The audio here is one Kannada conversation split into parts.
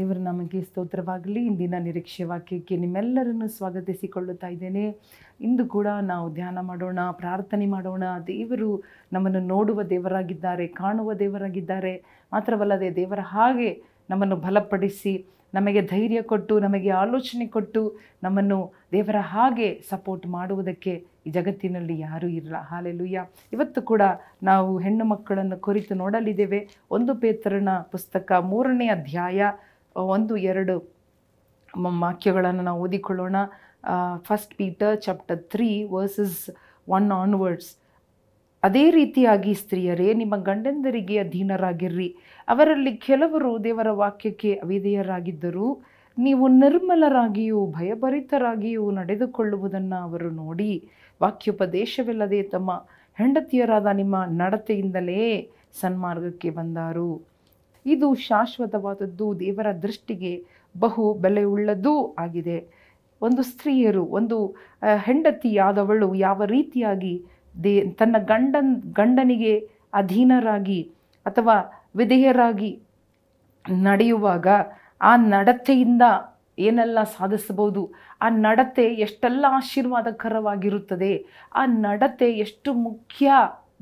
ದೇವರ ನಮಗೆ ಸ್ತೋತ್ರವಾಗಲಿ, ಇಂದಿನ ನಿರೀಕ್ಷೆ ವಾಕ್ಯಕ್ಕೆ ನಿಮ್ಮೆಲ್ಲರನ್ನು ಸ್ವಾಗತಿಸಿಕೊಳ್ಳುತ್ತಾ ಇದ್ದೇನೆ. ಇಂದು ಕೂಡ ನಾವು ಧ್ಯಾನ ಮಾಡೋಣ, ಪ್ರಾರ್ಥನೆ ಮಾಡೋಣ. ದೇವರು ನಮ್ಮನ್ನು ನೋಡುವ ದೇವರಾಗಿದ್ದಾರೆ, ಕಾಣುವ ದೇವರಾಗಿದ್ದಾರೆ. ಮಾತ್ರವಲ್ಲದೆ ದೇವರ ಹಾಗೆ ನಮ್ಮನ್ನು ಬಲಪಡಿಸಿ, ನಮಗೆ ಧೈರ್ಯ ಕೊಟ್ಟು, ನಮಗೆ ಆಲೋಚನೆ ಕೊಟ್ಟು ನಮ್ಮನ್ನು ದೇವರ ಹಾಗೆ ಸಪೋರ್ಟ್ ಮಾಡುವುದಕ್ಕೆ ಈ ಜಗತ್ತಿನಲ್ಲಿ ಯಾರೂ ಇಲ್ಲ. ಹಾಲೆಲುಯ್ಯ. ಇವತ್ತು ಕೂಡ ನಾವು ಹೆಣ್ಣು ಮಕ್ಕಳನ್ನು ಕುರಿತು ನೋಡಲಿದ್ದೇವೆ. ಒಂದು ಪೇತ್ರನ ಪುಸ್ತಕ ಮೂರನೇ ಅಧ್ಯಾಯ ಒಂದು, ಎರಡು ವಾಕ್ಯಗಳನ್ನು ನಾವು ಓದಿಕೊಳ್ಳೋಣ. First Peter chapter three verses one onwards ಅದೇ ರೀತಿಯಾಗಿ ಸ್ತ್ರೀಯರೇ, ನಿಮ್ಮ ಗಂಡಂದರಿಗೆ ಅಧೀನರಾಗಿರ್ರಿ. ಅವರಲ್ಲಿ ಕೆಲವರು ದೇವರ ವಾಕ್ಯಕ್ಕೆ ಅವಿಧೇಯರಾಗಿದ್ದರೂ, ನೀವು ನಿರ್ಮಲರಾಗಿಯೂ ಭಯಭರಿತರಾಗಿಯೂ ನಡೆದುಕೊಳ್ಳುವುದನ್ನು ಅವರು ನೋಡಿ. ವಾಕ್ಯೋಪದೇಶವಿಲ್ಲದೆ ತಮ್ಮ ಹೆಂಡತಿಯರಾದ ನಿಮ್ಮ ನಡತೆಯಿಂದಲೇ ಸನ್ಮಾರ್ಗಕ್ಕೆ ಬಂದಾರು. ಇದು ಶಾಶ್ವತವಾದದ್ದು, ದೇವರ ದೃಷ್ಟಿಗೆ ಬಹು ಬೆಲೆಯುಳ್ಳದ್ದೂ ಆಗಿದೆ. ಒಂದು ಸ್ತ್ರೀಯರು, ಒಂದು ಹೆಂಡತಿಯಾದವಳು ಯಾವ ರೀತಿಯಾಗಿ ದೇ, ತನ್ನ ಗಂಡನ್, ಗಂಡನಿಗೆ ಅಧೀನರಾಗಿ ಅಥವಾ ವಿಧೇಯರಾಗಿ ನಡೆಯುವಾಗ ಆ ನಡತೆಯಿಂದ ಏನೆಲ್ಲ ಸಾಧಿಸಬಹುದು, ಆ ನಡತೆ ಎಷ್ಟೆಲ್ಲ ಆಶೀರ್ವಾದಕರವಾಗಿರುತ್ತದೆ, ಆ ನಡತೆ ಎಷ್ಟು ಮುಖ್ಯ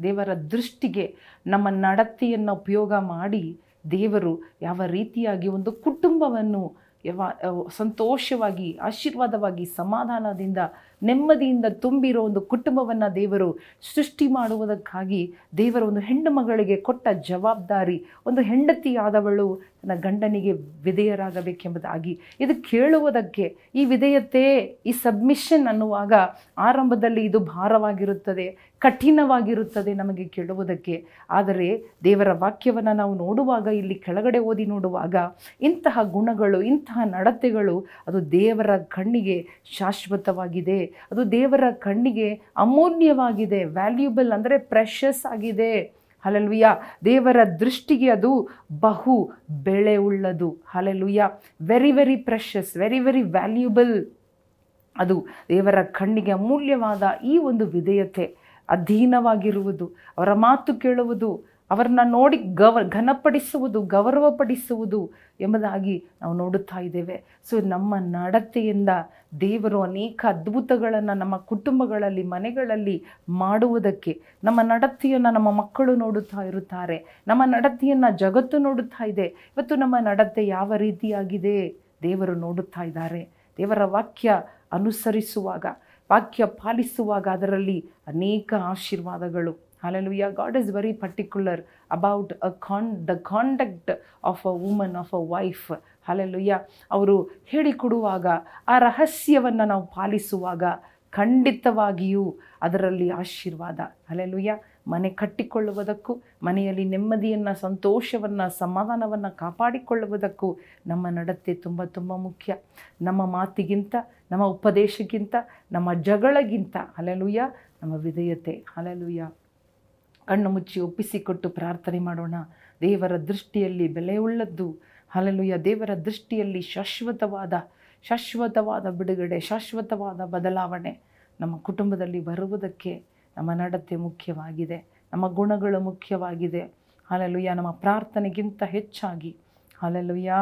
ದೇವರ ದೃಷ್ಟಿಗೆ ನಮ್ಮ ನಡತೆಯನ್ನು ಉಪಯೋಗ ಮಾಡಿ ದೇವರು ಯಾವ ರೀತಿಯಾಗಿ ಒಂದು ಕುಟುಂಬವನ್ನು ಯಾವ ಸಂತೋಷವಾಗಿ, ಆಶೀರ್ವಾದವಾಗಿ, ಸಮಾಧಾನದಿಂದ, ನೆಮ್ಮದಿಯಿಂದ ತುಂಬಿರೋ ಒಂದು ಕುಟುಂಬವನ್ನು ದೇವರು ಸೃಷ್ಟಿ ಮಾಡುವುದಕ್ಕಾಗಿ ದೇವರ ಒಂದು ಹೆಣ್ಣು ಮಗಳಿಗೆ ಕೊಟ್ಟ ಜವಾಬ್ದಾರಿ, ಒಂದು ಹೆಂಡತಿಯಾದವಳು ತನ್ನ ಗಂಡನಿಗೆ ವಿಧೇಯರಾಗಬೇಕೆಂಬುದಾಗಿ. ಇದು ಕೇಳುವುದಕ್ಕೆ ಈ ವಿಧೇಯತೆ, ಈ ಸಬ್ಮಿಷನ್ ಅನ್ನುವಾಗ ಆರಂಭದಲ್ಲಿ ಇದು ಭಾರವಾಗಿರುತ್ತದೆ, ಕಠಿಣವಾಗಿರುತ್ತದೆ ನಮಗೆ ಕೇಳುವುದಕ್ಕೆ. ಆದರೆ ದೇವರ ವಾಕ್ಯವನ್ನು ನಾವು ನೋಡುವಾಗ, ಇಲ್ಲಿ ಕೆಳಗಡೆ ಓದಿ ನೋಡುವಾಗ ಇಂತಹ ಗುಣಗಳು, ಇಂತಹ ನಡತೆಗಳು ಅದು ದೇವರ ಕಣ್ಣಿಗೆ ಶಾಶ್ವತವಾಗಿದೆ. ಅದು ದೇವರ ಕಣ್ಣಿಗೆ ಅಮೂಲ್ಯವಾಗಿದೆ ವ್ಯಾಲ್ಯೂಬಲ್ ಅಂದರೆ ಪ್ರೆಷಸ್ ಆಗಿದೆ. ಹಲಲುಯ್ಯ ದೇವರ ದೃಷ್ಟಿಗೆ ಅದು ಬಹು ಬೆಳೆ ಉಳ್ಳದು hallelujah very very precious very very valuable ಅದು ದೇವರ ಕಣ್ಣಿಗೆ ಅಮೂಲ್ಯವಾದ ಈ ಒಂದು ವಿಧೇಯತೆ ಅಧೀನವಾಗಿರುವುದು. ಅವರ ಮಾತು ಕೇಳುವುದು ಅವರನ್ನ ನೋಡಿ ಗವ, ಘನಪಡಿಸುವುದು, ಗೌರವಪಡಿಸುವುದು ಎಂಬುದಾಗಿ ನಾವು ನೋಡುತ್ತಾ ಇದ್ದೇವೆ. ಸೊ ನಮ್ಮ ನಡತೆಯಿಂದ ದೇವರು ಅನೇಕ ಅದ್ಭುತಗಳನ್ನು ನಮ್ಮ ಕುಟುಂಬಗಳಲ್ಲಿ, ಮನೆಗಳಲ್ಲಿ ಮಾಡುವುದಕ್ಕೆ, ನಮ್ಮ ನಡತೆಯನ್ನು ನಮ್ಮ ಮಕ್ಕಳು ನೋಡುತ್ತಾ ಇರುತ್ತಾರೆ. ನಮ್ಮ ನಡತೆಯನ್ನು ಜಗತ್ತು ನೋಡುತ್ತಾ ಇದೆ. ಇವತ್ತು ನಮ್ಮ ನಡತೆ ಯಾವ ರೀತಿಯಾಗಿದೆ? ದೇವರು ನೋಡುತ್ತಾ ಇದ್ದಾರೆ. ದೇವರ ವಾಕ್ಯ ಅನುಸರಿಸುವಾಗ, ವಾಕ್ಯ ಪಾಲಿಸುವಾಗ ಅದರಲ್ಲಿ ಅನೇಕ ಆಶೀರ್ವಾದಗಳು. Hallelujah God is very particular about a con the conduct of a woman of a wife hallelujah ಅವರು ಹೇಳಿಕೊಡುವಾಗ ಆ ರಹಸ್ಯವನ್ನು ನಾವು ಪಾಲಿಸುವಾಗ ಖಂಡಿತವಾಗಿಯೂ ಅದರಲ್ಲಿ ಆಶೀರ್ವಾದ. ಹಾಲೆಲುಯ್ಯ ಮನೆ ಕಟ್ಟಿಕೊಳ್ಳುವುದಕ್ಕೂ, ಮನೆಯಲ್ಲಿ ನೆಮ್ಮದಿಯನ್ನು, ಸಂತೋಷವನ್ನು, ಸಮಾಧಾನವನ್ನು ಕಾಪಾಡಿಕೊಳ್ಳುವುದಕ್ಕೂ ನಮ್ಮ ನಡತೆ ತುಂಬ ತುಂಬ ಮುಖ್ಯ. ನಮ್ಮ ಮಾತಿಗಿಂತ, ನಮ್ಮ ಉಪದೇಶಕ್ಕಿಂತ, ನಮ್ಮ ಜಗಳಗಿಂತ. ಹಲಲುಯ್ಯ ನಮ್ಮ ವಿಧೇಯತೆ. ಹಲಲುಯ್ಯ ಕಣ್ಣು ಮುಚ್ಚಿ ಒಪ್ಪಿಸಿಕೊಟ್ಟು ಪ್ರಾರ್ಥನೆ ಮಾಡೋಣ. ದೇವರ ದೃಷ್ಟಿಯಲ್ಲಿ ಬೆಲೆಯುಳ್ಳದ್ದು. ಹಲಲುಯ ದೇವರ ದೃಷ್ಟಿಯಲ್ಲಿ ಶಾಶ್ವತವಾದ ಶಾಶ್ವತವಾದ ಬಿಡುಗಡೆ, ಶಾಶ್ವತವಾದ ಬದಲಾವಣೆ ನಮ್ಮ ಕುಟುಂಬದಲ್ಲಿ ಬರುವುದಕ್ಕೆ ನಮ್ಮ ನಡತೆ ಮುಖ್ಯವಾಗಿದೆ. ನಮ್ಮ ಗುಣಗಳು ಮುಖ್ಯವಾಗಿದೆ. ಹಲಲುಯ್ಯ ನಮ್ಮ ಪ್ರಾರ್ಥನೆಗಿಂತ ಹೆಚ್ಚಾಗಿ. ಹಲಲುಯ್ಯ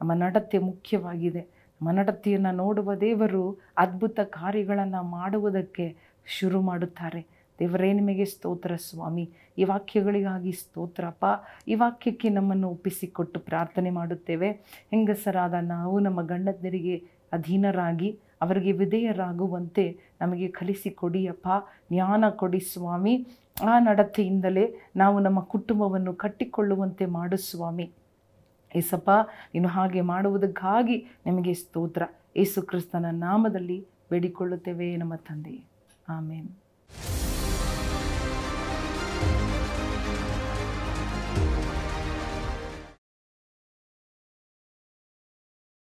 ನಮ್ಮ ನಡತೆ ಮುಖ್ಯವಾಗಿದೆ. ನಮ್ಮ ನಡತೆಯನ್ನು ನೋಡುವ ದೇವರು ಅದ್ಭುತ ಕಾರ್ಯಗಳನ್ನು ಮಾಡುವುದಕ್ಕೆ ಶುರು ಮಾಡುತ್ತಾರೆ. ದೇವರೇ, ನಿಮಗೆ ಸ್ತೋತ್ರ ಸ್ವಾಮಿ. ಈ ವಾಕ್ಯಗಳಿಗಾಗಿ ಸ್ತೋತ್ರಪ್ಪ. ಈ ವಾಕ್ಯಕ್ಕೆ ನಮ್ಮನ್ನು ಒಪ್ಪಿಸಿಕೊಟ್ಟು ಪ್ರಾರ್ಥನೆ ಮಾಡುತ್ತೇವೆ. ಹೆಂಗಸರಾದ ನಾವು ನಮ್ಮ ಗಂಡಂದರಿಗೆ ಅಧೀನರಾಗಿ, ಅವರಿಗೆ ವಿಧೇಯರಾಗುವಂತೆ ನಮಗೆ ಕಲಿಸಿಕೊಡಿಯಪ್ಪ ಜ್ಞಾನ ಕೊಡಿ ಸ್ವಾಮಿ. ಆ ನಡತೆಯಿಂದಲೇ ನಾವು ನಮ್ಮ ಕುಟುಂಬವನ್ನು ಕಟ್ಟಿಕೊಳ್ಳುವಂತೆ ಮಾಡು ಸ್ವಾಮಿ. ಏಸಪ್ಪ, ನೀನು ಹಾಗೆ ಮಾಡುವುದಕ್ಕಾಗಿ ನಿಮಗೆ ಸ್ತೋತ್ರ. ಯೇಸು ಕ್ರಿಸ್ತನ ನಾಮದಲ್ಲಿ ಬೇಡಿಕೊಳ್ಳುತ್ತೇವೆ ನಮ್ಮ ತಂದೆ. ಆಮೇನ್.